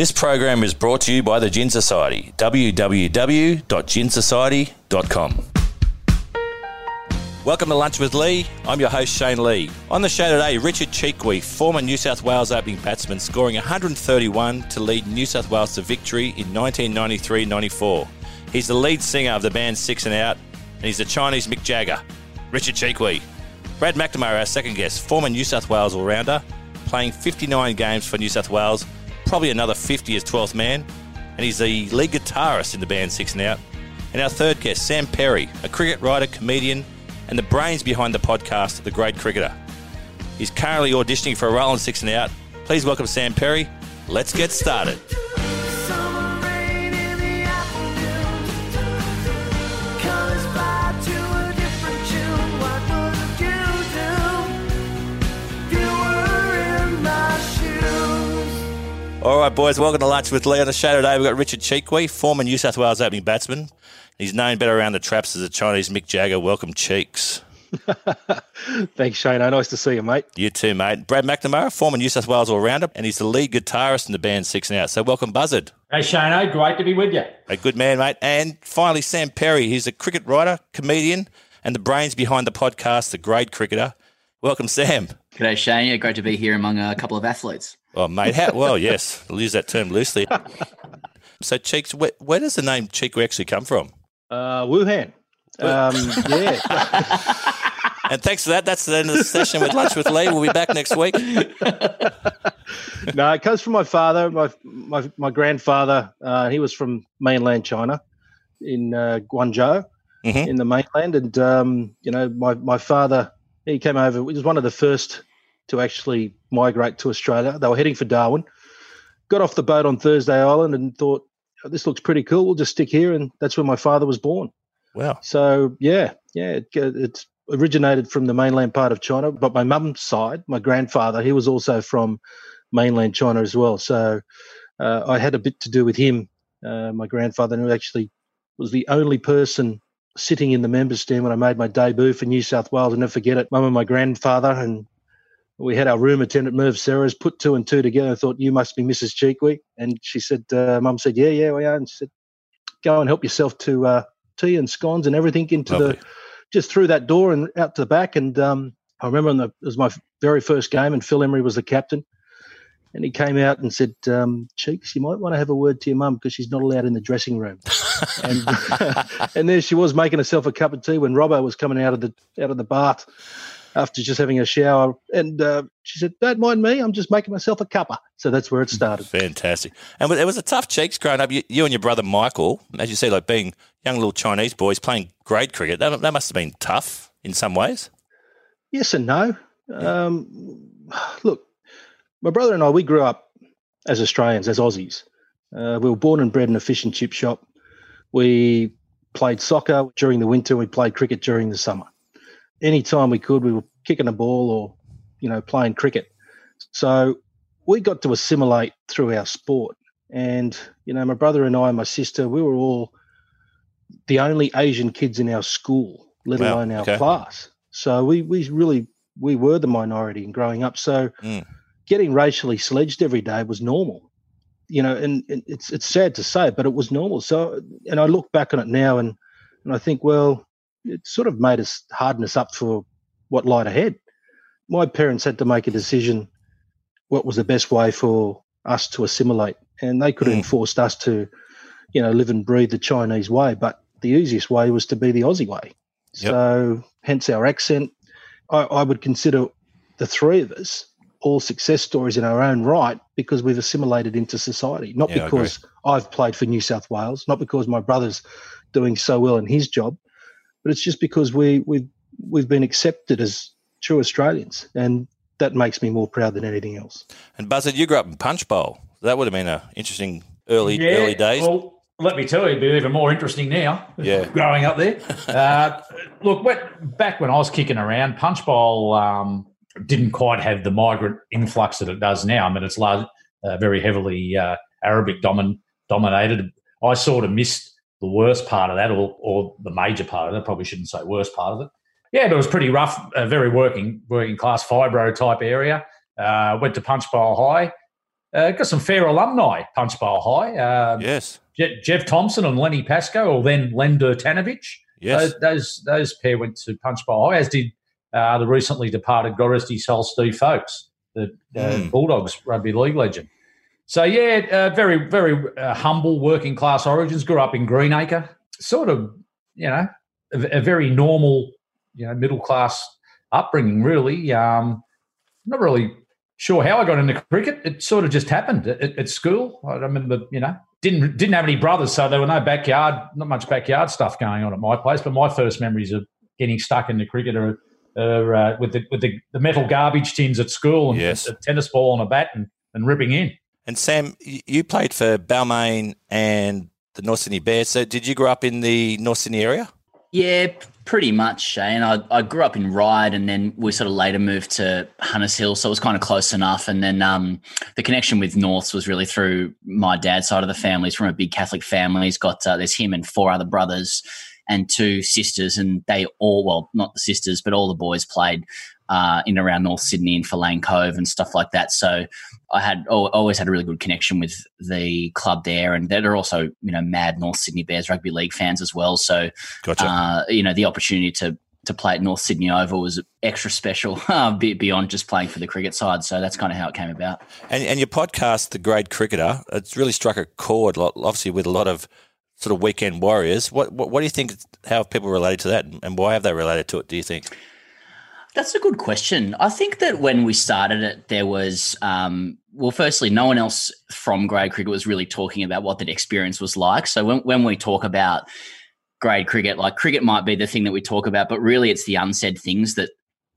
This program is brought to you by the Gin Society. www.ginsociety.com. Welcome to Lunch with Lee. I'm your host, Shane Lee. On the show today, Richard Chee-Quee, former New South Wales opening batsman, scoring 131 to lead New South Wales to victory in 1993 94. He's the lead singer of the band Six and Out, and he's the Chinese Mick Jagger. Richard Chee-Quee. Brad McNamara, our second guest, former New South Wales all rounder, playing 59 games for New South Wales probably another 50 as 12th man, and he's the lead guitarist in the band Six and Out. And our third guest, Sam Perry, a cricket writer, comedian, and the brains behind the podcast, The Grade Cricketer. He's currently auditioning for a role in Six and Out. Please welcome Sam Perry. Let's get started. All right, boys, welcome to Lunch with Lee. On the show today, we've got Richard Chee-Quee, former New South Wales opening batsman. He's known better around the traps as the Chinese Mick Jagger. Welcome, Cheeks. Thanks, Shane. Oh, nice to see you, mate. You too, mate. Brad McNamara, former New South Wales all-rounder, and he's the lead guitarist in the band Six and Out. So welcome, Buzzard. Hey, Shane. Oh, great to be with you. A good man, mate. And finally, Sam Perry. He's a cricket writer, comedian, and the brains behind the podcast, The Grade Cricketer. Welcome, Sam. G'day, Shane. Yeah, Great to be here among a couple of athletes. Oh, mate. How, well, yes. I'll use that term loosely. so, Cheeks, where, where does the name Cheek actually come from? Uh, Wuhan. Um, yeah. and thanks for that. That's the end of the session with Lunch with Lee. We'll be back next week. no, it comes from my father, my my, my grandfather. Uh, he was from mainland China in uh, Guangzhou mm-hmm. in the mainland. And, um, you know, my, my father, he came over, he was one of the first to actually migrate to Australia. They were heading for Darwin. Got off the boat on Thursday Island and thought, oh, this looks pretty cool. We'll just stick here. And that's where my father was born. Wow. So, yeah, yeah, it, it's originated from the mainland part of China. But my mum's side, my grandfather, he was also from mainland China as well. So uh, I had a bit to do with him, uh, my grandfather, who actually was the only person sitting in the members stand when I made my debut for New South Wales. I'll never forget it. Mum and my grandfather and we had our room attendant, Merv Sarahs put two and two together and thought, you must be Mrs. Chee-Quee. And she said, uh, Mum said, yeah, yeah, we are. And she said, go and help yourself to uh, tea and scones and everything into Lovely. the, just through that door and out to the back. And um, I remember the, it was my very first game and Phil Emery was the captain. And he came out and said, um, Cheeks, you might want to have a word to your mum because she's not allowed in the dressing room. and, and there she was making herself a cup of tea when Robbo was coming out of the out of the bath after just having a shower. And uh, she said, Don't mind me, I'm just making myself a cuppa. So that's where it started. Fantastic. And it was a tough cheeks growing up. You, you and your brother Michael, as you say, like being young little Chinese boys playing grade cricket, that, that must have been tough in some ways. Yes and no. Um, look, my brother and I, we grew up as Australians, as Aussies. Uh, we were born and bred in a fish and chip shop. We played soccer during the winter. We played cricket during the summer any time we could, we were kicking a ball or, you know, playing cricket. So we got to assimilate through our sport. And, you know, my brother and I and my sister, we were all the only Asian kids in our school, let wow. alone our okay. class. So we, we really, we were the minority in growing up. So mm. getting racially sledged every day was normal, you know, and, and it's, it's sad to say, but it was normal. So, and I look back on it now and, and I think, well, it sort of made us harden us up for what lied ahead. My parents had to make a decision what was the best way for us to assimilate, and they could have mm. forced us to, you know, live and breathe the Chinese way, but the easiest way was to be the Aussie way. Yep. So, hence our accent. I, I would consider the three of us all success stories in our own right because we've assimilated into society. Not yeah, because I've played for New South Wales, not because my brother's doing so well in his job, but it's just because we we've we've been accepted as true Australians, and that makes me more proud than anything else. And Buzzard, you grew up in Punchbowl. That would have been an interesting early yeah, early days. Well, let me tell you, it'd be even more interesting now. Yeah, growing up there. uh, look, back when I was kicking around, Punchbowl um, didn't quite have the migrant influx that it does now. I mean, it's large, uh, very heavily uh, Arabic domin- dominated. I sort of missed the worst part of that, or, or the major part of it. I probably shouldn't say worst part of it. Yeah, but it was pretty rough, a very working working class fibro type area. Uh, went to Punchbowl High. uh, got some fair alumni, Punchbowl High. Uh, Yes. Je- Jeff Thomson and Lenny Pascoe, or then Len Durtanovich. Yes. Those, those those pair went to Punchbowl High, as did uh, the recently departed Goresti Soul Steve Folkes, the uh, Mm. Bulldogs rugby league legend. So yeah, uh, very very uh, humble working class origins. Grew up in Greenacre, sort of you know a, a very normal you know middle class upbringing. Really, um, not really sure how I got into cricket. It sort of just happened at, at school. I remember you know didn't didn't have any brothers, so there were no backyard, not much backyard stuff going on at my place. But my first memories of getting stuck into cricket are, are uh, with the with the, the metal garbage tins at school and Yes. a tennis ball and a bat and, and ripping in. And Sam, you played for Balmain and the North Sydney Bears. So did you grow up in the North Sydney area? Yeah, pretty much, Shane. I, I grew up in Ryde and then we sort of later moved to Hunters Hill, so it was kind of close enough. And then um, the connection with Norths was really through my dad's side of the family. He's from a big Catholic family. He's got, uh, there's him and four other brothers and two sisters, and they all, well, not the sisters, but all the boys played uh, in around North Sydney and Lane Cove and stuff like that. So I had always had a really good connection with the club there, and they're also you know mad North Sydney Bears rugby league fans as well. So Gotcha. uh, you know the opportunity to to play at North Sydney Oval was extra special uh, beyond just playing for the cricket side. So that's kind of how it came about. and, and your podcast, The Grade Cricketer, it's really struck a chord, obviously, with a lot of sort of weekend warriors. What, what, what do you think, how have people related to that and- why have they related to it, do you think? That's a good question. I think that when we started it, there was, um, well, firstly, no one else from grade cricket was really talking about what that experience was like. So when, when we talk about grade cricket, like cricket might be the thing that we talk about, but really it's the unsaid things that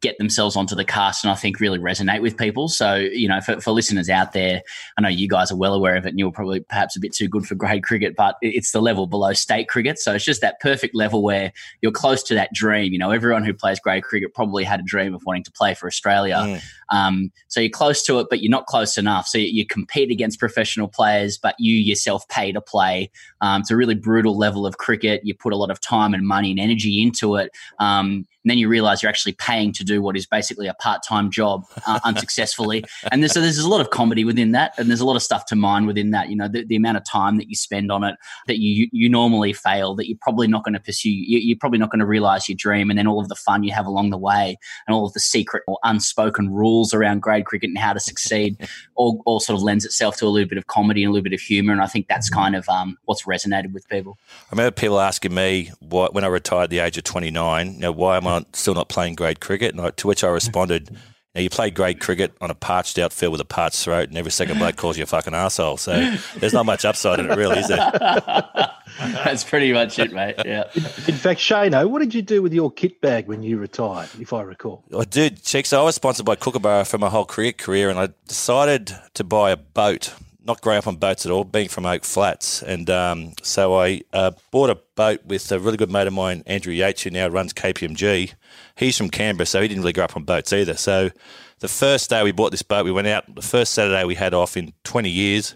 get themselves onto the cast and I think really resonate with people. So, you know, for, for listeners out there, I know you guys are well aware of it and you're probably perhaps a bit too good for grade cricket, but it's the level below state cricket. So it's just that perfect level where you're close to that dream. You know, everyone who plays grade cricket probably had a dream of wanting to play for Australia. Mm. Um, so you're close to it, but you're not close enough. So you, you compete against professional players, but you yourself pay to play. Um, it's a really brutal level of cricket. You put a lot of time and money and energy into it. Um, and then you realize you're actually paying to do what is basically a part-time job uh, unsuccessfully. And there's, so there's a lot of comedy within that, and there's a lot of stuff to mine within that. You know, the, the amount of time that you spend on it that you you normally fail, that you're probably not going to pursue. You, you're probably not going to realize your dream, and then all of the fun you have along the way, and all of the secret or unspoken rules around grade cricket and how to succeed, all, all sort of lends itself to a little bit of comedy and a little bit of humor. And I think that's kind of um, what's resonated with people. I remember people asking me why, when I retired at the age of 29, you know, why am I still not playing grade cricket? And I, to which I responded, now you play grade cricket on a parched out field with a parched throat, and every second bloke calls you a fucking asshole. So there's not much upside in it, really, is there? that's pretty much it, mate. Yeah. In fact, Shano, what did you do with your kit bag when you retired, if I recall? I did, Cheek. So I was sponsored by Kookaburra for my whole cricket career, and I decided to buy a boat. Not growing up on boats at all, being from Oak Flats, and um, so I uh, bought a boat with a really good mate of mine, Andrew Yates, who now runs KPMG. He's from Canberra, so he didn't really grow up on boats either. So the first day we bought this boat, we went out. The first Saturday we had off in 20 years,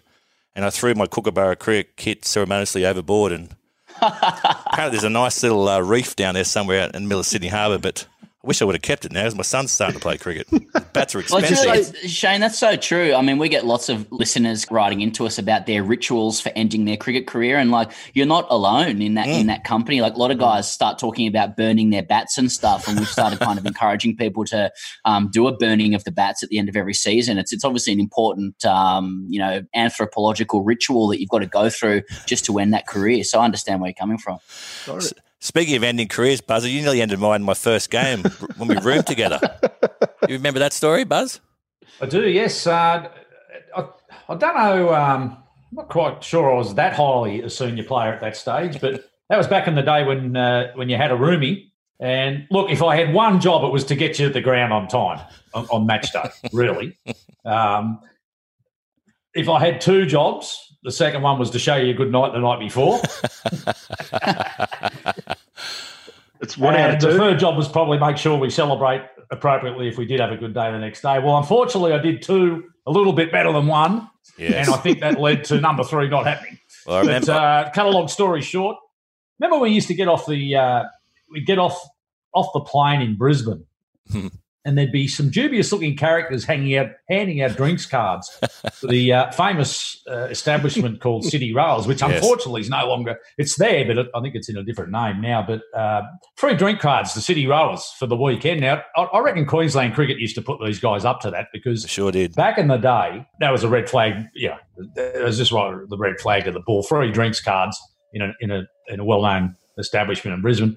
and I threw my Kookaburra cricket kit ceremoniously overboard. And apparently, there's a nice little uh, reef down there somewhere out in the middle of Sydney Harbour, but wish I would have kept it now because my son's starting to play cricket. Bats are Well, it's expensive. Shane, that's so true. I mean, we get lots of listeners writing into us about their rituals for ending their cricket career, and like you're not alone in that in that company. Like a lot of guys start talking about burning their bats and stuff, and we've started kind of encouraging people to um, do a burning of the bats at the end of every season. It's it's obviously an important um, you know anthropological ritual that you've got to go through just to end that career. So I understand where you're coming from. Sorry. Speaking of ending careers, Buzz, you nearly ended mine in my first game when we roomed together. You remember that story, Buzz? I do, yes. Uh, I, I don't know. Um, I'm not quite sure I was that highly a senior player at that stage, but that was back in the day when uh, when you had a roomie. And look, if I had one job, it was to get you at the ground on time on, on match day. Really. Um, if I had two jobs, the second one was to show you a good night the night before. It's one out of and the third job was probably make sure we celebrate appropriately if we did have a good day the next day. Well, unfortunately, I did two a little bit better than one, Yes. and I think that led to number three not happening. Well, I But uh, cut a long story short, remember we used to get off the uh, we get off off the plane in Brisbane. and there'd be some dubious looking characters hanging out, handing out drinks cards. the uh, famous uh, establishment called City Rowers, which Yes. unfortunately is no longer, it's there, but it, I think it's in a different name now. But uh, free drink cards to City Rowers for the weekend. Now, I, I reckon Queensland Cricket used to put these guys up to that because Sure did. back in the day, that was a red flag. Yeah, it was just right, the red flag to the ball. Free drinks cards in a in a in a well known establishment in Brisbane.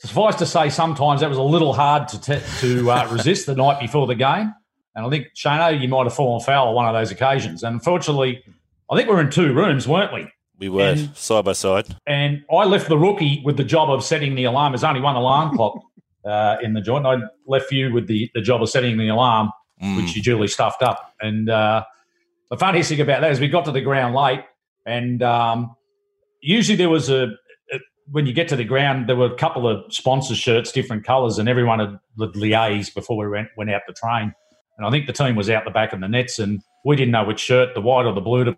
Suffice to say, sometimes that was a little hard to to uh, resist the night before the game. And I think Shano, you might have fallen foul on one of those occasions. And unfortunately, I think we were in two rooms, weren't we? We were And- side by side. And I left the rookie with the job of setting the alarm. There's only one alarm clock uh, in the joint. I left you with the, the job of setting the alarm Mm. which you duly stuffed up. And uh, the funniest thing about that is we got to the ground late, and um, usually there was a- when you get to the ground, there were a couple of sponsor shirts, different colours, and everyone had liaised before we went, went out to train. And I think the team was out the back of the nets, and we didn't know which shirt, the white or the blue, to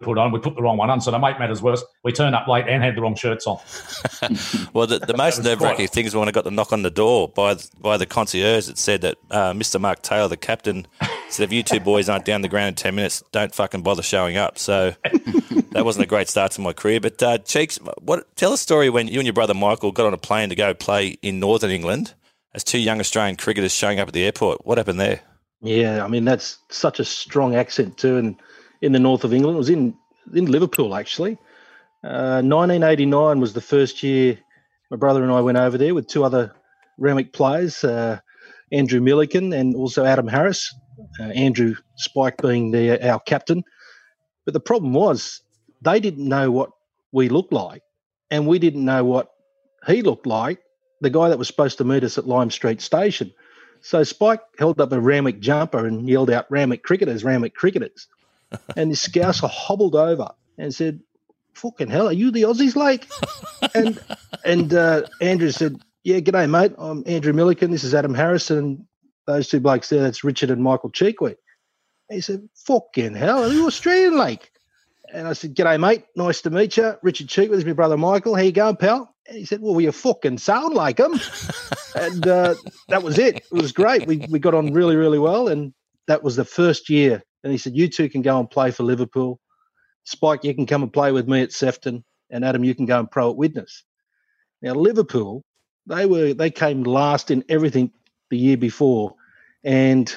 put on. We put the wrong one on, so to make matters worse, we turned up late and had the wrong shirts on. Well, the, the most nerve wracking quite- thing is when I got the knock on the door by by the concierge that said that uh, Mr. Mark Taylor, the captain, said if you two boys aren't down the ground in ten minutes, don't fucking bother showing up. So that wasn't a great start to my career. But uh, Cheeks, what tell a story when you and your brother Michael got on a plane to go play in Northern England as two young Australian cricketers showing up at the airport. What happened there? Yeah, I mean that's such a strong accent too, and in the north of England, it was in in Liverpool actually. Uh, 1989 was the first year my brother and I went over there with two other Randwick players, uh, Andrew Milliken and also Adam Harris. Uh, Andrew Spike being the, our captain, but the problem was they didn't know what we looked like, and we didn't know what he looked like. The guy that was supposed to meet us at Lime Street Station. So Spike held up a Randwick jumper and yelled out, Randwick cricketers, Randwick cricketers. And this Scouser hobbled over and said, Fucking hell, are you the Aussies, Lake? and and uh, Andrew said, Yeah, g'day, mate. I'm Andrew Milliken. This is Adam Harrison. Those two blokes there, that's Richard and Michael Chee-Quee. He said, Fucking hell, are you Australian, Lake? And I said, G'day, mate. Nice to meet you. Richard Chee-Quee, this is my brother Michael. How you going, pal? And he said, Well, you fucking sound like him. and uh, that was it. It was great. We we got on really, really well, and that was the first year. And he said, "You two can go and play for Liverpool. Spike, you can come and play with me at Sefton, and Adam, you can go and pro at Widnes." Now Liverpool, they were they came last in everything the year before, and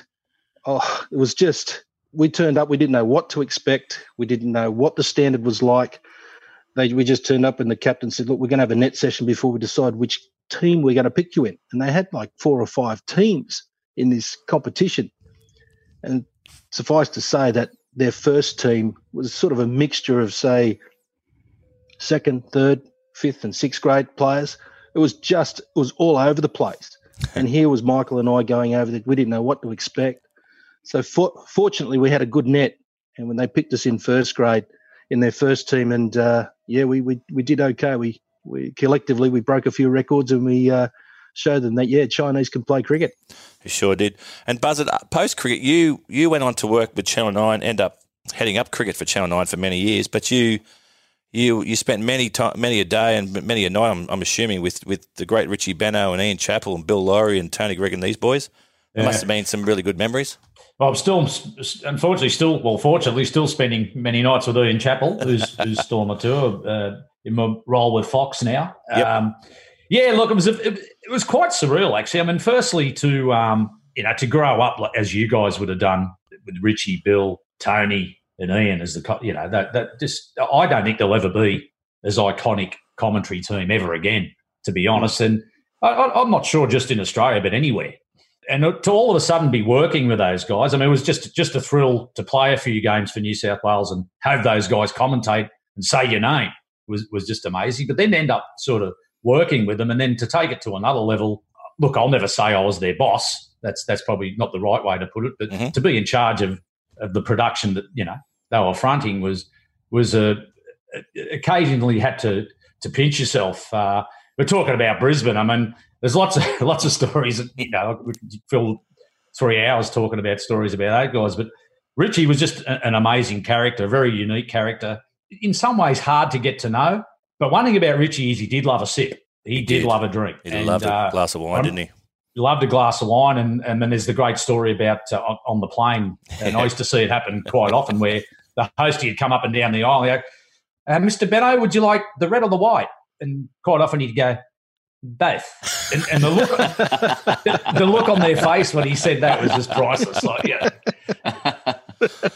oh, it was just we turned up. We didn't know what to expect. We didn't know what the standard was like. They, we just turned up, and the captain said, "Look, we're going to have a net session before we decide which team we're going to pick you in." And they had like four or five teams in this competition, and suffice to say that their first team was sort of a mixture of, say, second, third, fifth, and sixth grade players. It was just it was all over the place. And here was Michael and I going over there. We didn't know what to expect. So for, fortunately, we had a good net, and when they picked us in first grade in their first team, and uh, yeah, we, we we did okay. We we collectively we broke a few records, and we uh, showed them that yeah, Chinese can play cricket. You sure did. And Buzzard, post cricket, you you went on to work with Channel Nine, end up heading up cricket for Channel Nine for many years. But you you you spent many time, many a day and many a night. I'm, I'm assuming with with the great Richie Benaud and Ian Chappell and Bill Lawry and Tony Greig and these boys. There Yeah. must have been some really good memories. Well, I'm still, unfortunately, still, well, fortunately, still spending many nights with Ian Chappell, who's, who's still on the tour uh, in my role with Fox now. Yep. Um, yeah, look, it was a, it, it was quite surreal, actually. I mean, firstly, to um, you know, to grow up as you guys would have done with Richie, Bill, Tony, and Ian as the, you know, that that just I don't think they'll ever be as iconic commentary team ever again, to be honest. And I, I'm not sure just in Australia, but anywhere and to all of a sudden be working with those guys, I mean, it was just just a thrill to play a few games for New South Wales and have those guys commentate and say your name was was just amazing. But then end up sort of working with them, and then to take it to another level. Look, I'll never say I was their boss. That's that's probably not the right way to put it. But Mhm. to be in charge of of the production that you know they were fronting was was a occasionally had to to pinch yourself. Uh, we're talking about Brisbane. I mean, there's lots of lots of stories. that, You know, we could fill three hours talking about stories about those guys. But Richie was just a- an amazing character, a very unique character. In some ways, hard to get to know. But one thing about Richie is he did love a sip. He, did, did. love a drink. He And, loved uh, a glass of wine, I'm- didn't he? He loved a glass of wine, and, and then there's the great story about uh, on, the plane. And I used to see it happen quite often where the hostie would come up and down the aisle. And go, uh, Mr. Benaud, would you like the red or the white? And quite often he'd go, both. And, and the look, the, the, look on their face when he said that was just priceless. Like, yeah.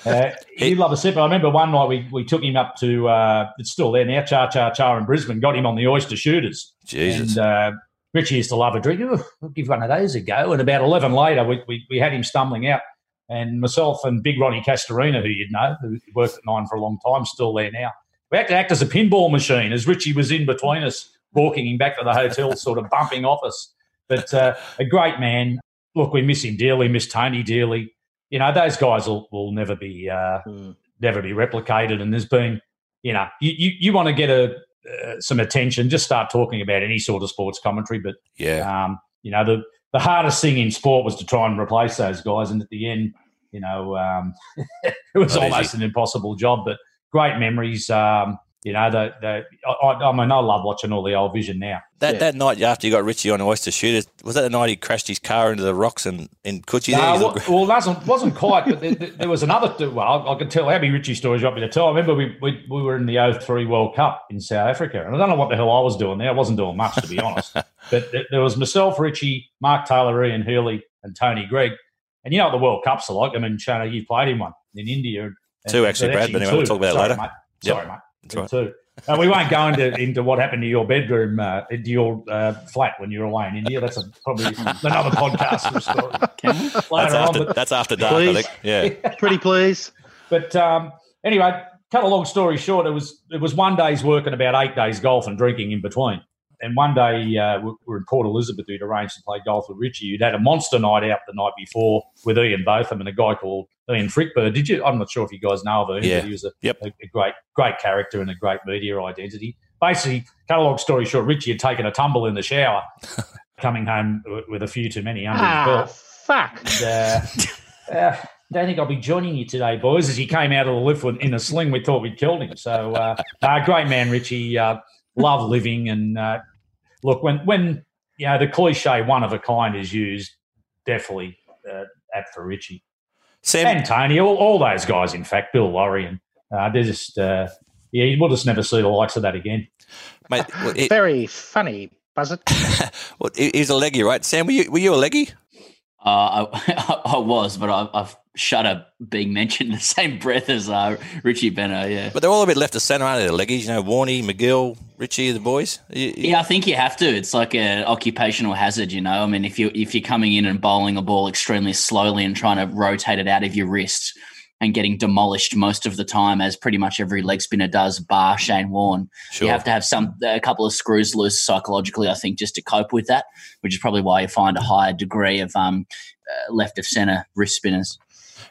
Uh, he loved a sip. I remember one night we, we took him up to, uh, it's still there now, Cha Cha Char in Brisbane, got him on the oyster shooters. Jesus. And uh, Richie used to love a drink. Oh, I'll give one of those a go. And about 11 later, we, we, we had him stumbling out. And myself and Big Ronnie Castorina, who you'd know, who worked at Nine for a long time, still there now. We had to act as a pinball machine as Richie was in between us walking him back to the hotel, sort of bumping off us. But uh, a great man. Look, we miss him dearly, miss Tony dearly. You know, those guys will, will never be uh, mm. never be replicated. And there's been, you know, you, you, you want to get a uh, some attention, just start talking about any sort of sports commentary. But yeah, um, you know, the the hardest thing in sport was to try and replace those guys, and at the end, you know, um, it was Not almost easy. an impossible job. But great memories. Um, you know, the, the I, I, mean, I love watching all the old vision now. That yeah. that night after you got Richie on Oyster Shooters, was that the night he crashed his car into the rocks and in Coogee? No, well, well, that wasn't, wasn't quite, but there, there, was another, well, I, I can tell how many Richie stories you want me to tell. I remember we, we, we were in the 03 World Cup in South Africa, and I don't know what the hell I was doing there. I wasn't doing much, to be honest. but there was myself, Richie, Mark Taylor, Ian Healy, and Tony Greig. And you know what the World Cups are like. I mean, Shana, you played in one in India. Two, actually, Brad, but anyway, we we'll talk about Sorry, it later. Mate. Sorry, mate. That's right. Two. Uh, we won't go into, into what happened to your bedroom, uh, into your uh, flat when you were away in India. That's a, probably another podcast story. That's after, on, that's after dark, please. I think. Yeah. Pretty please. But um, anyway, cut a long story short, it was it was one day's work and about eight days golf and drinking in between. And one day uh, we were in Port Elizabeth. We'd arranged to play golf with Richie. You'd had a monster night out the night before with Ian Botham and a guy called Ian Frickberg. Did you? I'm not sure if you guys know of Ian. Yeah. he was a, yep. a, a, great, great character and a great media identity. Basically, cut a long story short, Richie had taken a tumble in the shower, coming home with a few too many under ah, his belt. Fuck. And, uh, uh, don't think I'll be joining you today, boys. As he came out of the lift in a sling, we thought we'd killed him. So, uh, uh great man, Richie. Love living and uh, look, when when you know the cliche "one of a kind" is used, definitely uh, apt for Richie. Sam and Tony, all, all those guys. In fact, Bill Lawry and uh, they're just uh, yeah, we'll just never see the likes of that again. Mate, well, it, very funny, Buzzard. well, he's a leggy, right? Sam, were you were you a leggy? Uh, I, I, was, but I, I've shudder being mentioned in the same breath as uh, Richie Benaud, yeah. But they're all a bit left of centre, aren't they? The leggies, you know, Warney, MacGill, Richie, the boys. You, you... Yeah, I think you have to. It's like an occupational hazard, you know. I mean, if you if you're coming in and bowling a ball extremely slowly and trying to rotate it out of your wrist and getting demolished most of the time, as pretty much every leg spinner does, bar Shane Warne. Sure. You have to have some a couple of screws loose psychologically, I think, just to cope with that, which is probably why you find a higher degree of um, uh, left of centre wrist spinners.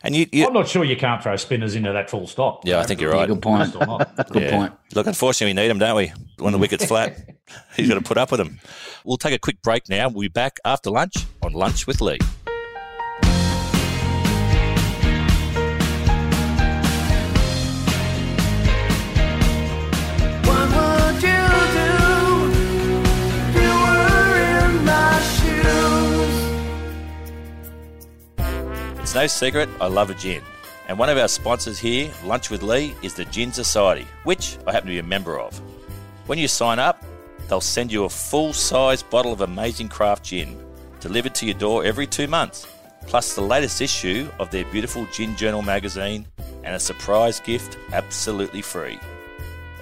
And you, you, I'm not sure you can't throw spinners into that full stop. Yeah, I think you're right. Yeah, good point. good yeah. point. Look, unfortunately, we need them, don't we? When the wicket's flat, he's got to put up with them. We'll take a quick break now. We'll be back after lunch on Lunch with Lee. No secret, I love a gin. And one of our sponsors here, Lunch with Lee, is the Gin Society, which I happen to be a member of. When you sign up, they'll send you a full size bottle of amazing craft gin delivered to your door every two months, plus the latest issue of their beautiful Gin Journal magazine and a surprise gift absolutely free.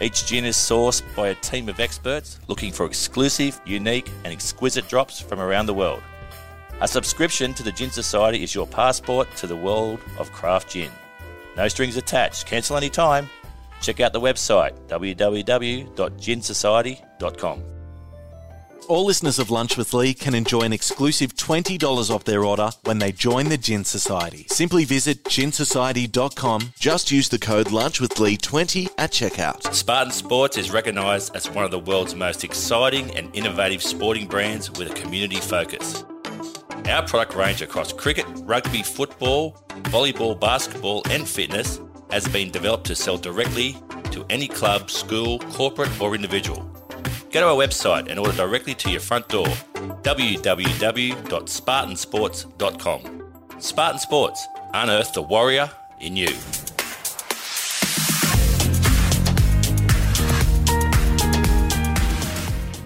Each gin is sourced by a team of experts looking for exclusive, unique, and exquisite drops from around the world. A subscription to the Gin Society is your passport to the world of craft gin. No strings attached. Cancel anytime. Check out the website www.ginsociety.com. All listeners of Lunch with Lee can enjoy an exclusive $20 off their order when they join the Gin Society. Simply visit ginsociety.com. Just use the code LunchWithLee20 at checkout. Spartan Sports is recognised as one of the world's most exciting and innovative sporting brands with a community focus. Our product range across cricket, rugby, football, volleyball, basketball, and fitness has been developed to sell directly to any club, school, corporate, or individual. Go to our website and order directly to your front door www.spartansports.com. Spartan Sports, unearth the warrior in you.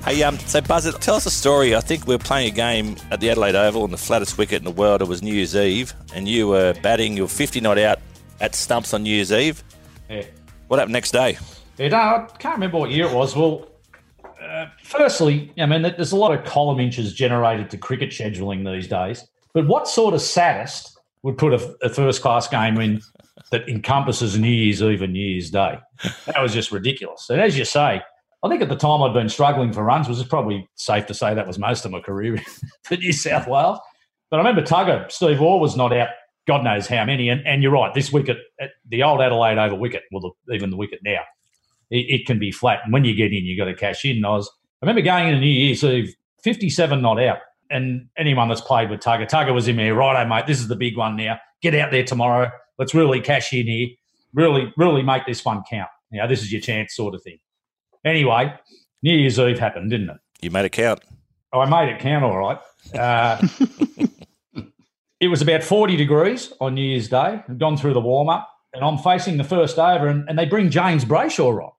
Hey, um, so Buzz, tell us a story. I think we were playing a game at the Adelaide Oval on the flattest wicket in the world. It was New Year's Eve, and you were batting. You were 50 not out at stumps on New Year's Eve. Yeah. What happened next day? Yeah, no, I can't remember what year it was. Well, uh, firstly, I mean, there's a lot of column inches generated to cricket scheduling these days. But what sort of saddest would put a, a first class game in that encompasses New Year's Eve and New Year's Day? That was just ridiculous. And as you say, I think at the time I'd been struggling for runs, which is probably safe to say that was most of my career for New South Wales. But I remember Tugger, Steve Waugh was not out, God knows how many. And, and you're right, this wicket, the old Adelaide Oval wicket, well, the, even the wicket now, it, it, can be flat. And when you get in, you've got to cash in. I, was, I remember going in a New Year's Eve, 57 not out. And anyone that's played with Tugger, Tugger was in there, righto, mate, this is the big one now. Get out there tomorrow. Let's really cash in here. Really, really make this one count. You know, this is your chance sort of thing. Anyway, New Year's Eve happened, didn't it? You made it count. Oh, I made it count all right. Uh, it was about 40 degrees on New Year's Day. I've gone through the warm up, and I'm facing the first over, and, and they bring James Brayshaw on.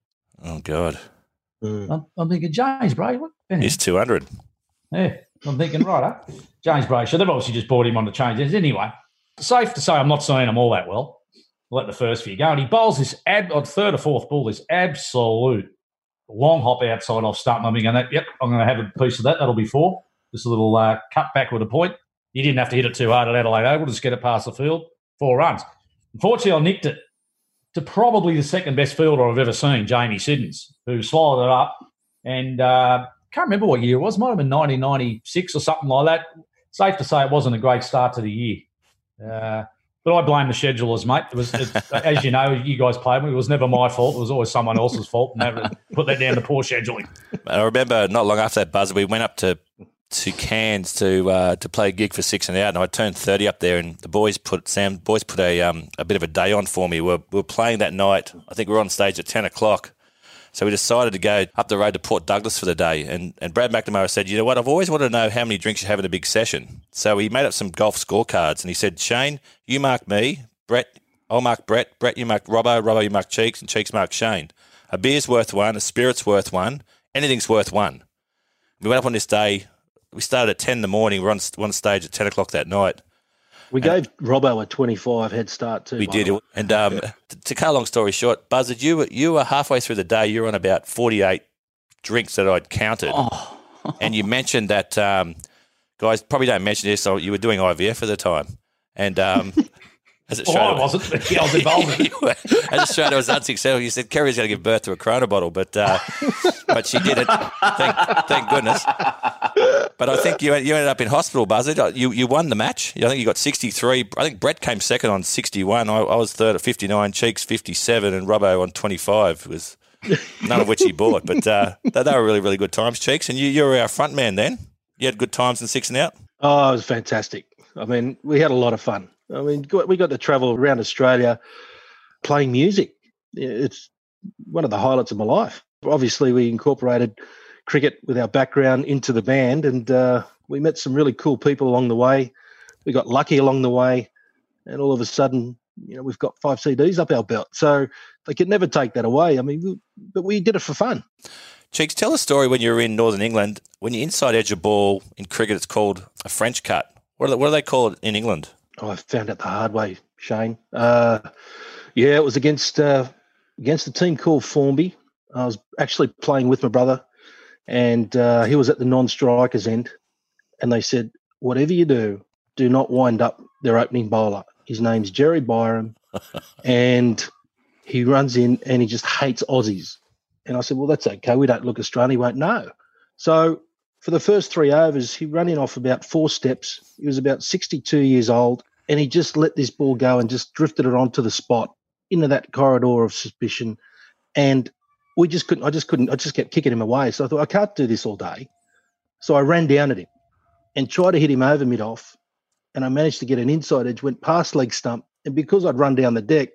Oh, God. Mm. I'm, I'm, thinking, James Brayshaw? He's 200. Yeah, I'm thinking, right, huh? James Brayshaw. They've obviously just brought him on to change it. Anyway, safe to say I'm not seeing him all that well. I'll let the first few go. And he bowls this ab, on third or fourth ball, this absolute long hop outside off stump. I'm going, yep, I'm going to have a piece of that. That'll be four. Just a little uh, cut back with a point. You didn't have to hit it too hard at Adelaide Oval, just get it past the field. Four runs. Unfortunately, I nicked it to probably the second best fielder I've ever seen, Jamie Siddons, who swallowed it up. And uh, can't remember what year it was. Might have been 1996 or something like that. Safe to say it wasn't a great start to the year. Uh, but I blame the schedulers, mate. It was, as you know, you guys played me. It was never my fault. It was always someone else's fault. Never put that down to poor scheduling. I remember not long after that buzzer, we went up to to Cairns to uh, to play a gig for six and out, and I turned thirty up there, and the boys put Sam boys put a um, a bit of a day on for me. We were, we were playing that night. I think we were on stage at ten o'clock. So we decided to go up the road to Port Douglas for the day. And, and Brad McNamara said, You know what? I've always wanted to know how many drinks you have in a big session. So he made up some golf scorecards and he said, Shane, you mark me. Brett, I'll mark Brett. Brett, you mark Robbo. Robbo, you mark Cheeks. And Cheeks mark Shane. A beer's worth one. A spirit's worth one. Anything's worth one. We went up on this day we started at 10 in the morning. We are on one stage at 10 o'clock that night. We and gave Robbo a 25 head start too. We did. And um, to cut a long story short, Buzzard, you were, you were halfway through the day. You were on about 48 drinks that I'd counted. Oh. and you mentioned that, um, guys, probably don't mention this, so you were doing IVF at the time. And um, As Australia well, I wasn't. I was involved. As Australia was unsuccessful, you said Kerry's going to give birth to a Corona bottle, but uh, but she did it. Thank, thank goodness. But I think you you ended up in hospital, Buzzard. You you won the match. I think you got sixty three. I think Brett came second on sixty one. I, I, was third at fifty nine. Cheeks fifty seven, and Robbo on twenty five. Was none of which he bought, but uh, they, they, were really really good times, Cheeks. And you you were our front man then. You had good times in six and out. Oh, it was fantastic. I mean, we had a lot of fun. I mean, we got to travel around Australia playing music. It's one of the highlights of my life. Obviously, we incorporated cricket with our background into the band, and uh, we met some really cool people along the way. We got lucky along the way, and all of a sudden, you know, we've got five CDs up our belt. So they could never take that away. I mean, we, but we did it for fun. Cheeks, tell a story when you were in Northern England. When you inside edge a ball in cricket, it's called a French cut. What they, what do they call it in England? Oh, I found out the hard way, Shane. Uh, yeah, it was against uh, against a team called Formby. I was actually playing with my brother, and uh, he was at the non-strikers end. And they said, "Whatever you do, do not wind up their opening bowler. His name's Jerry Byram, and he runs in and he just hates Aussies." And I said, "Well, that's okay. We don't look Australian. He won't know." So for the first three overs, he ran in off about four steps. He was about 62 years old, and he just let this ball go and just drifted it onto the spot into that corridor of suspicion. And we just couldn't, I just couldn't, I just kept kicking him away. So I thought, I can't do this all day. So I ran down at him and tried to hit him over mid off. And I managed to get an inside edge, went past leg stump. And because I'd run down the deck,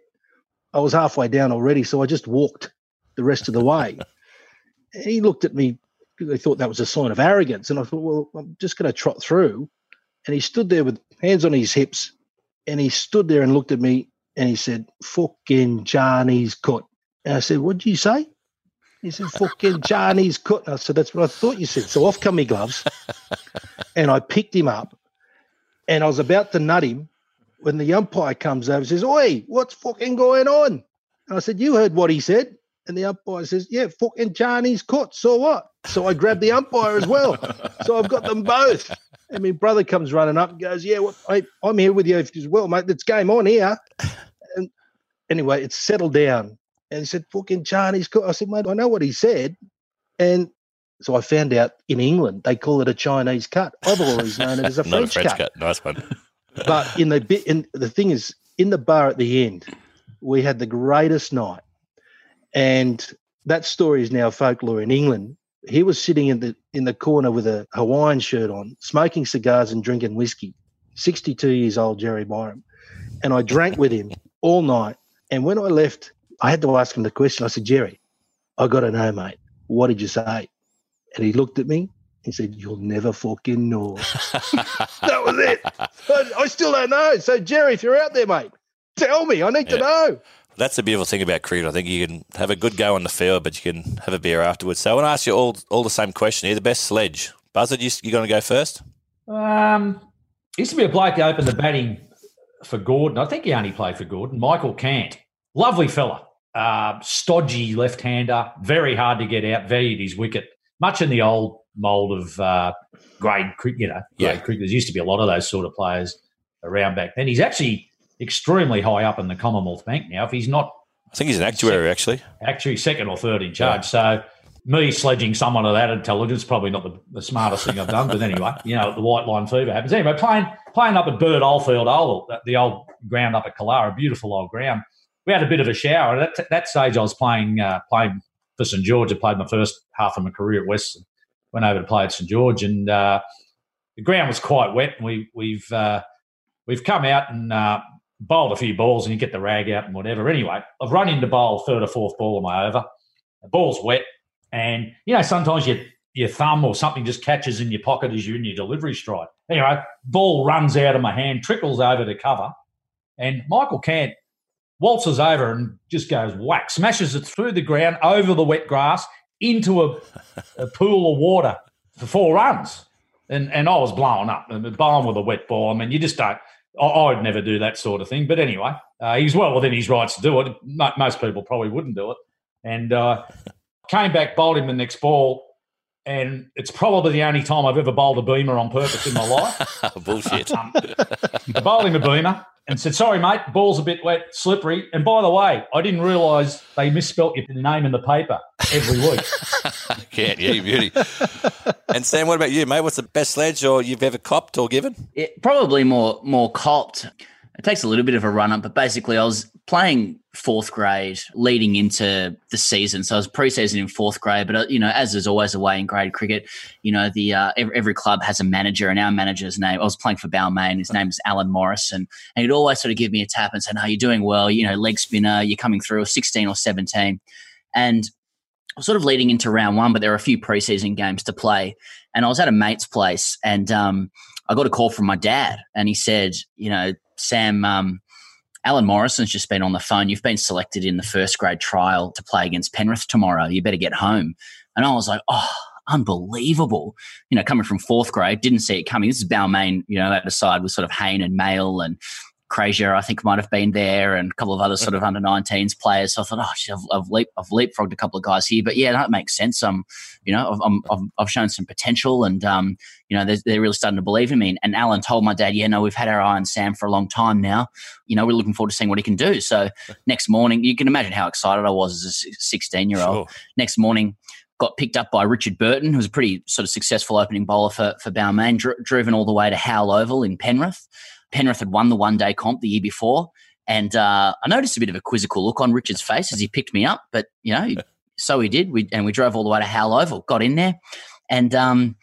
I was halfway down already. So I just walked the rest of the way. and he looked at me they thought that was a sign of arrogance. And I thought, well, I'm just going to trot through. And he stood there with hands on his hips, and he stood there and looked at me, and he said, "Fucking Johnny's cut." And I said, "What did you say?" He said, "Fucking Johnny's cut." And I said, "That's what I thought you said." So off come my gloves, and I picked him up, and I was about to nut him when the umpire comes over and says, Oi, what's fucking going on? And I said, You heard what he said. And the umpire says, Yeah, fucking Johnny's cut. So what? So I grabbed the umpire as well. So I've got them both. And my brother comes running up and goes, Yeah, well, I, I'm here with you as well, mate. It's game on here. And anyway, it's settled down. And he said, Fucking Chinese cut. I said, Mate, I know what he said. And so I found out in England they call it a Chinese cut. I've always known it as a Not French, a French cut. cut. Nice one. But in the bit, in the thing is, in the bar at the end, we had the greatest night, and that story is now folklore in England. He was sitting in the in the corner with a Hawaiian shirt on, smoking cigars and drinking whiskey. Sixty-two years old, Jerry Byram, and I drank with him all night. And when I left, I had to ask him the question. I said, Jerry, I got to know, mate. What did you say? And he looked at me. He said, "You'll never fucking know." that was it. But I still don't know. So, Jerry, if you're out there, mate, tell me. I need to know. That's the beautiful thing about cricket. I think you can have a good go on the field, but you can have a beer afterwards. So I want to ask you all all the same question here. The best sledge. Buzzard, you, you going to go first? Um, used to be a bloke that opened the batting for Gordon. I think he only played for Gordon. Michael Cant, lovely fella, uh, stodgy left-hander, very hard to get out. Valued his wicket, much in the old mould of uh, grade cricket. You know, grade Yeah. cricket. There used to be a lot of those sort of players around back then. He's actually extremely high up in the Commonwealth Bank now. If he's not I think he's an actuary, actually. actually second or third in charge. So me sledging someone of that intelligence probably not the, the smartest thing I've done. But anyway, you know the white line fever happens. Anyway, playing playing up at Bert Oldfield Oval, the old ground up at Killara, beautiful old ground. We had a bit of a shower. At that, that stage, I was playing uh, playing for St George. I played my first half of my career at Western. Went over to play at St George, and uh, the ground was quite wet. And we we've uh, we've come out and uh, bowled a few balls, and you get the rag out and whatever. Anyway, I've run into bowl third or fourth ball of my over. The ball's wet, and you know sometimes your your thumb or something just catches in your pocket as you're in your delivery stride. Anyway, ball runs out of my hand, trickles over to cover, and Michael Cant waltzes over and just goes whack, smashes it through the ground over the wet grass into a, a pool of water for four runs. And and I was blowing up, and bowling with a wet ball. I mean, you just don't. I, I'd never do that sort of thing. But anyway, uh, he's well within his rights to do it. Most people probably wouldn't do it. And uh, came back, bowled him the next ball, and it's probably the only time I've ever bowled a beamer on purpose in my life. Bullshit. Um, I bowled him a beamer and said, "Sorry, mate, ball's a bit wet, slippery." And by the way, I didn't realise they misspelt your name in the paper every week. Can't, yeah, you beauty. and Sam, what about you, mate? What's the best sledge or you've ever copped or given? It, probably more more copped. It takes a little bit of a run up, but basically, I was playing fourth grade leading into the season. So I was preseason in fourth grade, but uh, you know, as is always the way in grade cricket, you know, the uh, every, every club has a manager, and our manager's name. I was playing for Balmain. His name is Alan Morrison, and he'd always sort of give me a tap and say, "No, you're doing well. You know, leg spinner. You're coming through. 16 or 17." And I was sort of leading into round one, but there were a few preseason games to play, and I was at a mate's place, and um, I got a call from my dad, and he said, "You know, Sam." Um, Alan Morrison's just been on the phone. You've been selected in the first grade trial to play against Penrith tomorrow. You better get home. And I was like, oh, unbelievable. You know, coming from fourth grade, didn't see it coming. This is Balmain, you know, that side with sort of Hayne and Mail and Frazier, I think, might have been there, and a couple of other sort of under 19s players. So I thought, oh, shit, I've, I've, leap, I've leapfrogged a couple of guys here. But yeah, that makes sense. Um, you know, I've, I'm, I've, I've shown some potential, and um, you know, they're, they're really starting to believe in me. And, and Alan told my dad, yeah, no, we've had our eye on Sam for a long time now. You know, we're looking forward to seeing what he can do. So next morning, you can imagine how excited I was as a 16 year old. Sure. Next morning, got picked up by Richard Burton, who was a pretty sort of successful opening bowler for, for Balmain, dri- driven all the way to Howell Oval in Penrith. Penrith had won the one day comp the year before. And uh, I noticed a bit of a quizzical look on Richard's face as he picked me up, but you know, so he did. We, and we drove all the way to Howell Oval, got in there, and um,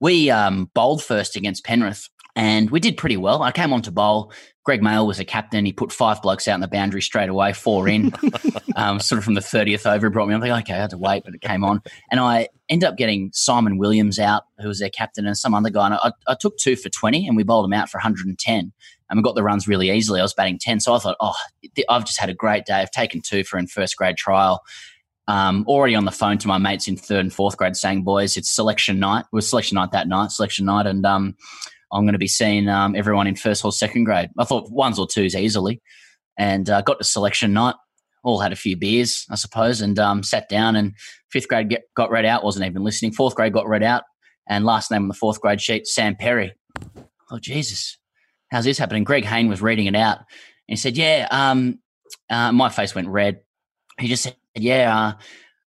we um, bowled first against Penrith, and we did pretty well. I came on to bowl, Greg Mail was a captain. He put five blokes out in the boundary straight away, four in, um, sort of from the 30th over. Brought me. I'm like, okay, I had to wait, but it came on. And I end up getting Simon Williams out, who was their captain, and some other guy. And I, I took two for 20, and we bowled him out for 110. And we got the runs really easily. I was batting 10. So I thought, oh, I've just had a great day. I've taken two for in first grade trial. Um, already on the phone to my mates in third and fourth grade saying, boys, it's selection night. It was selection night that night, selection night. And um, I'm going to be seeing um, everyone in first or second grade. I thought ones or twos easily, and uh, got to selection night. All had a few beers, I suppose, and um, sat down. And fifth grade get, got read out. wasn't even listening. Fourth grade got read out, and last name on the fourth grade sheet, Sam Perry. Oh Jesus, how's this happening? Greg Hayne was reading it out, and he said, "Yeah." Um, uh, my face went red. He just said, "Yeah." Uh,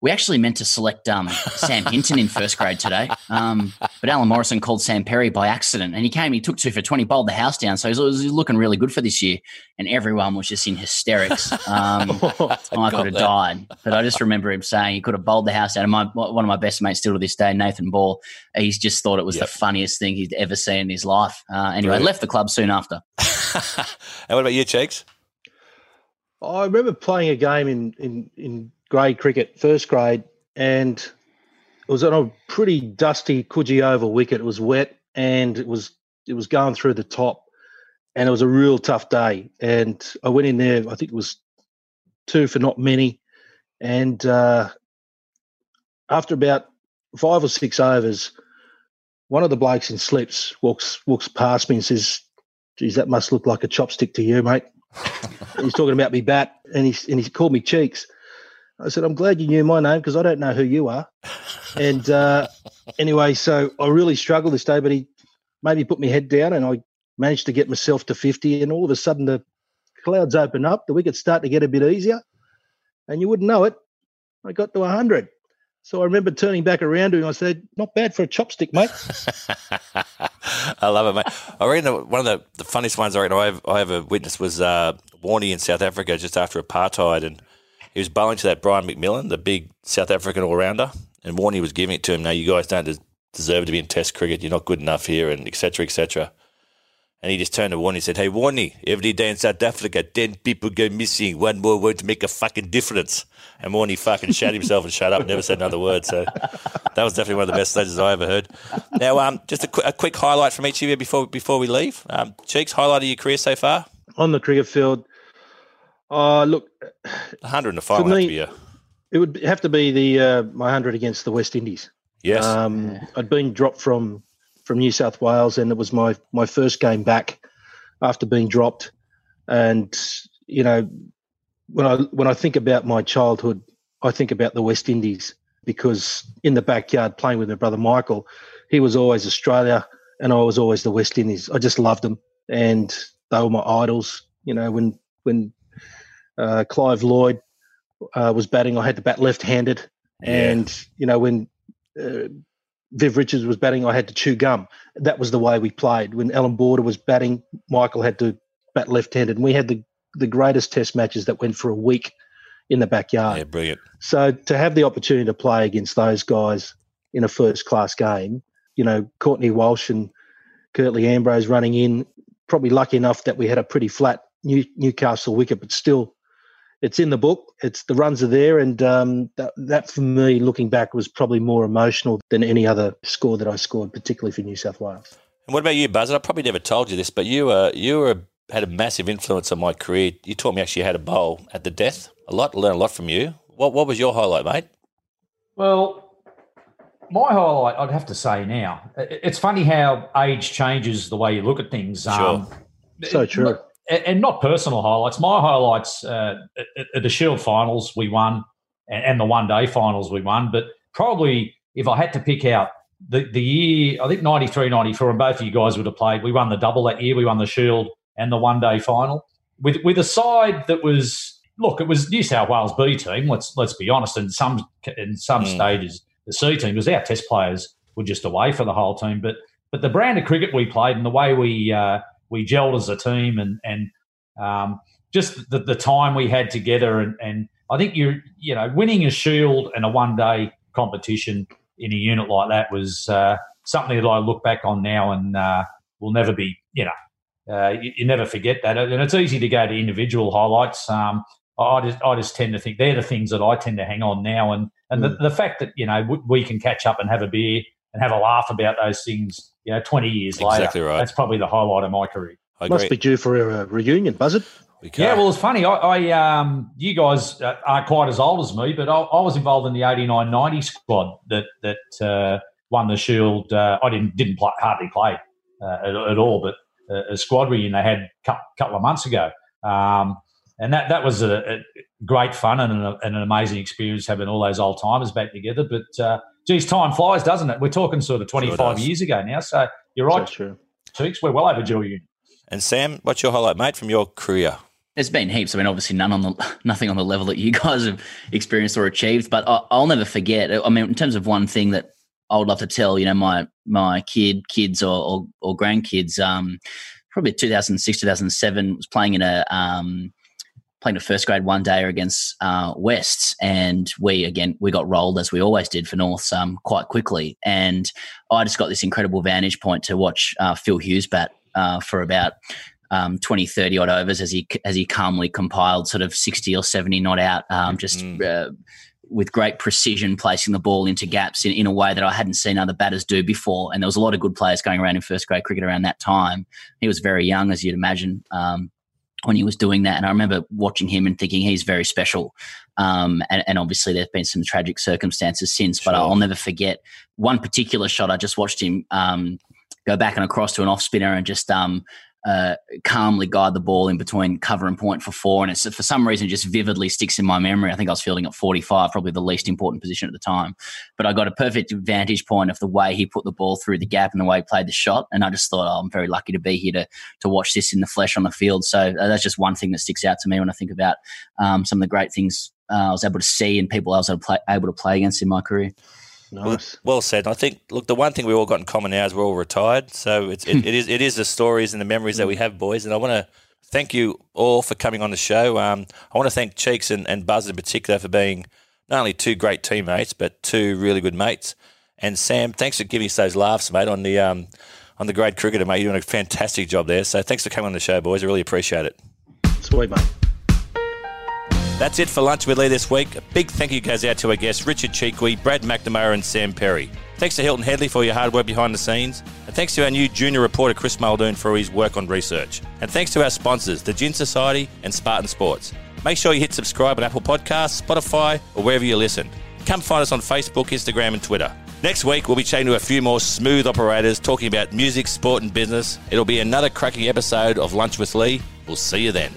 we actually meant to select um, Sam Hinton in first grade today, um, but Alan Morrison called Sam Perry by accident, and he came. He took two for twenty, bowled the house down, so he was, he was looking really good for this year. And everyone was just in hysterics. Um, I could have died, but I just remember him saying he could have bowled the house down. And my one of my best mates still to this day, Nathan Ball, he's just thought it was yep. the funniest thing he'd ever seen in his life. Uh, anyway, Brilliant. left the club soon after. and what about you, Cheeks? I remember playing a game in in in grade cricket, first grade, and it was on a pretty dusty Coogee Oval wicket. It was wet and it was it was going through the top, and it was a real tough day. And I went in there. I think it was two for not many, and uh, after about five or six overs, one of the blokes in slips walks walks past me and says, "Geez, that must look like a chopstick to you, mate." he's talking about me bat, and he and he called me cheeks. I said, I'm glad you knew my name because I don't know who you are. and uh, anyway, so I really struggled this day, but he maybe put my head down and I managed to get myself to 50. And all of a sudden, the clouds open up, the wickets start to get a bit easier. And you wouldn't know it. I got to 100. So I remember turning back around to him. I said, "Not bad for a chopstick, mate." I love it, mate. I reckon one of the, the funniest ones I reckon I, have, I ever witnessed was uh, Warney in South Africa just after apartheid, and he was bowling to that Brian McMillan, the big South African all rounder, and Warney was giving it to him. Now you guys don't deserve to be in Test cricket. You're not good enough here, and etc. etc. And he just turned to Warney and said, "Hey, Warney, every day in South Africa, ten people go missing. One more word to make a fucking difference." And Warney fucking shut himself and shut up, never said another word. So that was definitely one of the best stages I ever heard. Now, um, just a, qu- a quick highlight from each of you before before we leave. Um, Cheeks, highlight of your career so far on the cricket field. Uh, look, 100 in the final me, be a... It would have to be the uh, my 100 against the West Indies. Yes. Um, yeah. I'd been dropped from from New South Wales, and it was my my first game back after being dropped. And you know, when I when I think about my childhood, I think about the West Indies because in the backyard playing with my brother Michael, he was always Australia, and I was always the West Indies. I just loved them, and they were my idols. You know, when when uh, Clive Lloyd uh, was batting. I had to bat left-handed, and yeah. you know when uh, Viv Richards was batting, I had to chew gum. That was the way we played. When Allan Border was batting, Michael had to bat left-handed, and we had the the greatest Test matches that went for a week in the backyard. Yeah, brilliant. So to have the opportunity to play against those guys in a first-class game, you know, Courtney Walsh and Curtly Ambrose running in. Probably lucky enough that we had a pretty flat New, Newcastle wicket, but still it's in the book. It's the runs are there, and um, that, that for me, looking back, was probably more emotional than any other score that I scored, particularly for New South Wales. And what about you, Buzz? I probably never told you this, but you uh, you were had a massive influence on my career. You taught me actually how to bowl at the death. A lot, learned a lot from you. What what was your highlight, mate? Well, my highlight, I'd have to say now, it's funny how age changes the way you look at things. Sure. Um, so true and not personal highlights. My highlights uh, are the Shield finals we won and the one day finals we won. But probably if I had to pick out the, the year, I think 93, 94, and both of you guys would have played. We won the double that year. We won the Shield and the one day final with with a side that was look, it was New South Wales B team. Let's let's be honest. In some in some mm. stages, the C team was our Test players were just away for the whole team. But but the brand of cricket we played and the way we uh, we gelled as a team and and um, just the, the time we had together and, and I think you you know winning a shield and a one day competition in a unit like that was uh, something that I look back on now and uh, will never be you know uh, you, you, never forget that. And it's easy to go to individual highlights. Um, I just I just tend to think they're the things that I tend to hang on now, and and mm. the, the fact that you know we can catch up and have a beer and have a laugh about those things, you know, twenty years exactly later. Right. That's probably the highlight of my career. Must be due for a reunion, Buzzard. Yeah, well, it's funny. I, I um, you guys aren't quite as old as me, but I, I was involved in the 89-90 squad that that uh, won the Shield. Uh, I didn't didn't play, hardly play uh, at, at, all, but a squad reunion they had a couple of months ago. Um, and that that was a, a great fun and an, an, amazing experience having all those old timers back together. But uh, geez, time flies, doesn't it? We're talking sort of twenty five sure years ago now. So you're right, so true. we're well overdue. You and Sam, what's your highlight, mate, from your career? There's been heaps. I mean, obviously, none on the nothing on the level that you guys have experienced or achieved. But I, will never forget. I mean, in terms of one thing that I would love to tell, you know, my my kid, kids, or or, or grandkids. Um, probably 2006, 2007 was playing in a um, playing a first grade one day against uh, Wests, and we again we got rolled as we always did for Norths um, quite quickly, and I just got this incredible vantage point to watch uh, Phil Hughes bat uh, for about um, 20, 30 odd overs as he as he calmly compiled sort of 60 or 70 not out, um, just mm. uh, with great precision placing the ball into gaps in, in a way that I hadn't seen other batters do before. And there was a lot of good players going around in first grade cricket around that time. He was very young, as you'd imagine. Um, when he was doing that. And I remember watching him and thinking he's very special. Um, and, and, obviously, there's been some tragic circumstances since, but I'll never forget one particular shot. I just watched him um, go back and across to an off spinner and just um, uh, calmly guide the ball in between cover and point for four. And it's for some reason just vividly sticks in my memory. I think I was fielding at 45, probably the least important position at the time. But I got a perfect vantage point of the way he put the ball through the gap and the way he played the shot. And I just thought, oh, I'm very lucky to be here to, to watch this in the flesh on the field. So uh, that's just one thing that sticks out to me when I think about um, some of the great things uh, I was able to see and people I was able to play, able to play against in my career. Nice. Well, well, said. I think look, the one thing we all got in common now is we're all retired, so it's, it, it is it is the stories and the memories that we have, boys. And I want to thank you all for coming on the show. Um, I want to thank Cheeks and, and Buzz in particular for being not only two great teammates but two really good mates. And Sam, thanks for giving us those laughs, mate, on the um, on the Grade Cricketer, mate. You're doing a fantastic job there. So thanks for coming on the show, boys. I really appreciate it. Sweet, mate. That's it for Lunch with Lee this week. A big thank you goes out to our guests Richard Chee-Quee, Brad McNamara, and Sam Perry. Thanks to Hilton Headley for your hard work behind the scenes. And thanks to our new junior reporter Chris Muldoon for his work on research. And thanks to our sponsors, the Gin Society and Spartan Sports. Make sure you hit subscribe on Apple Podcasts, Spotify, or wherever you listen. Come find us on Facebook, Instagram, and Twitter. Next week, we'll be chatting to a few more smooth operators talking about music, sport, and business. It'll be another cracking episode of Lunch with Lee. We'll see you then.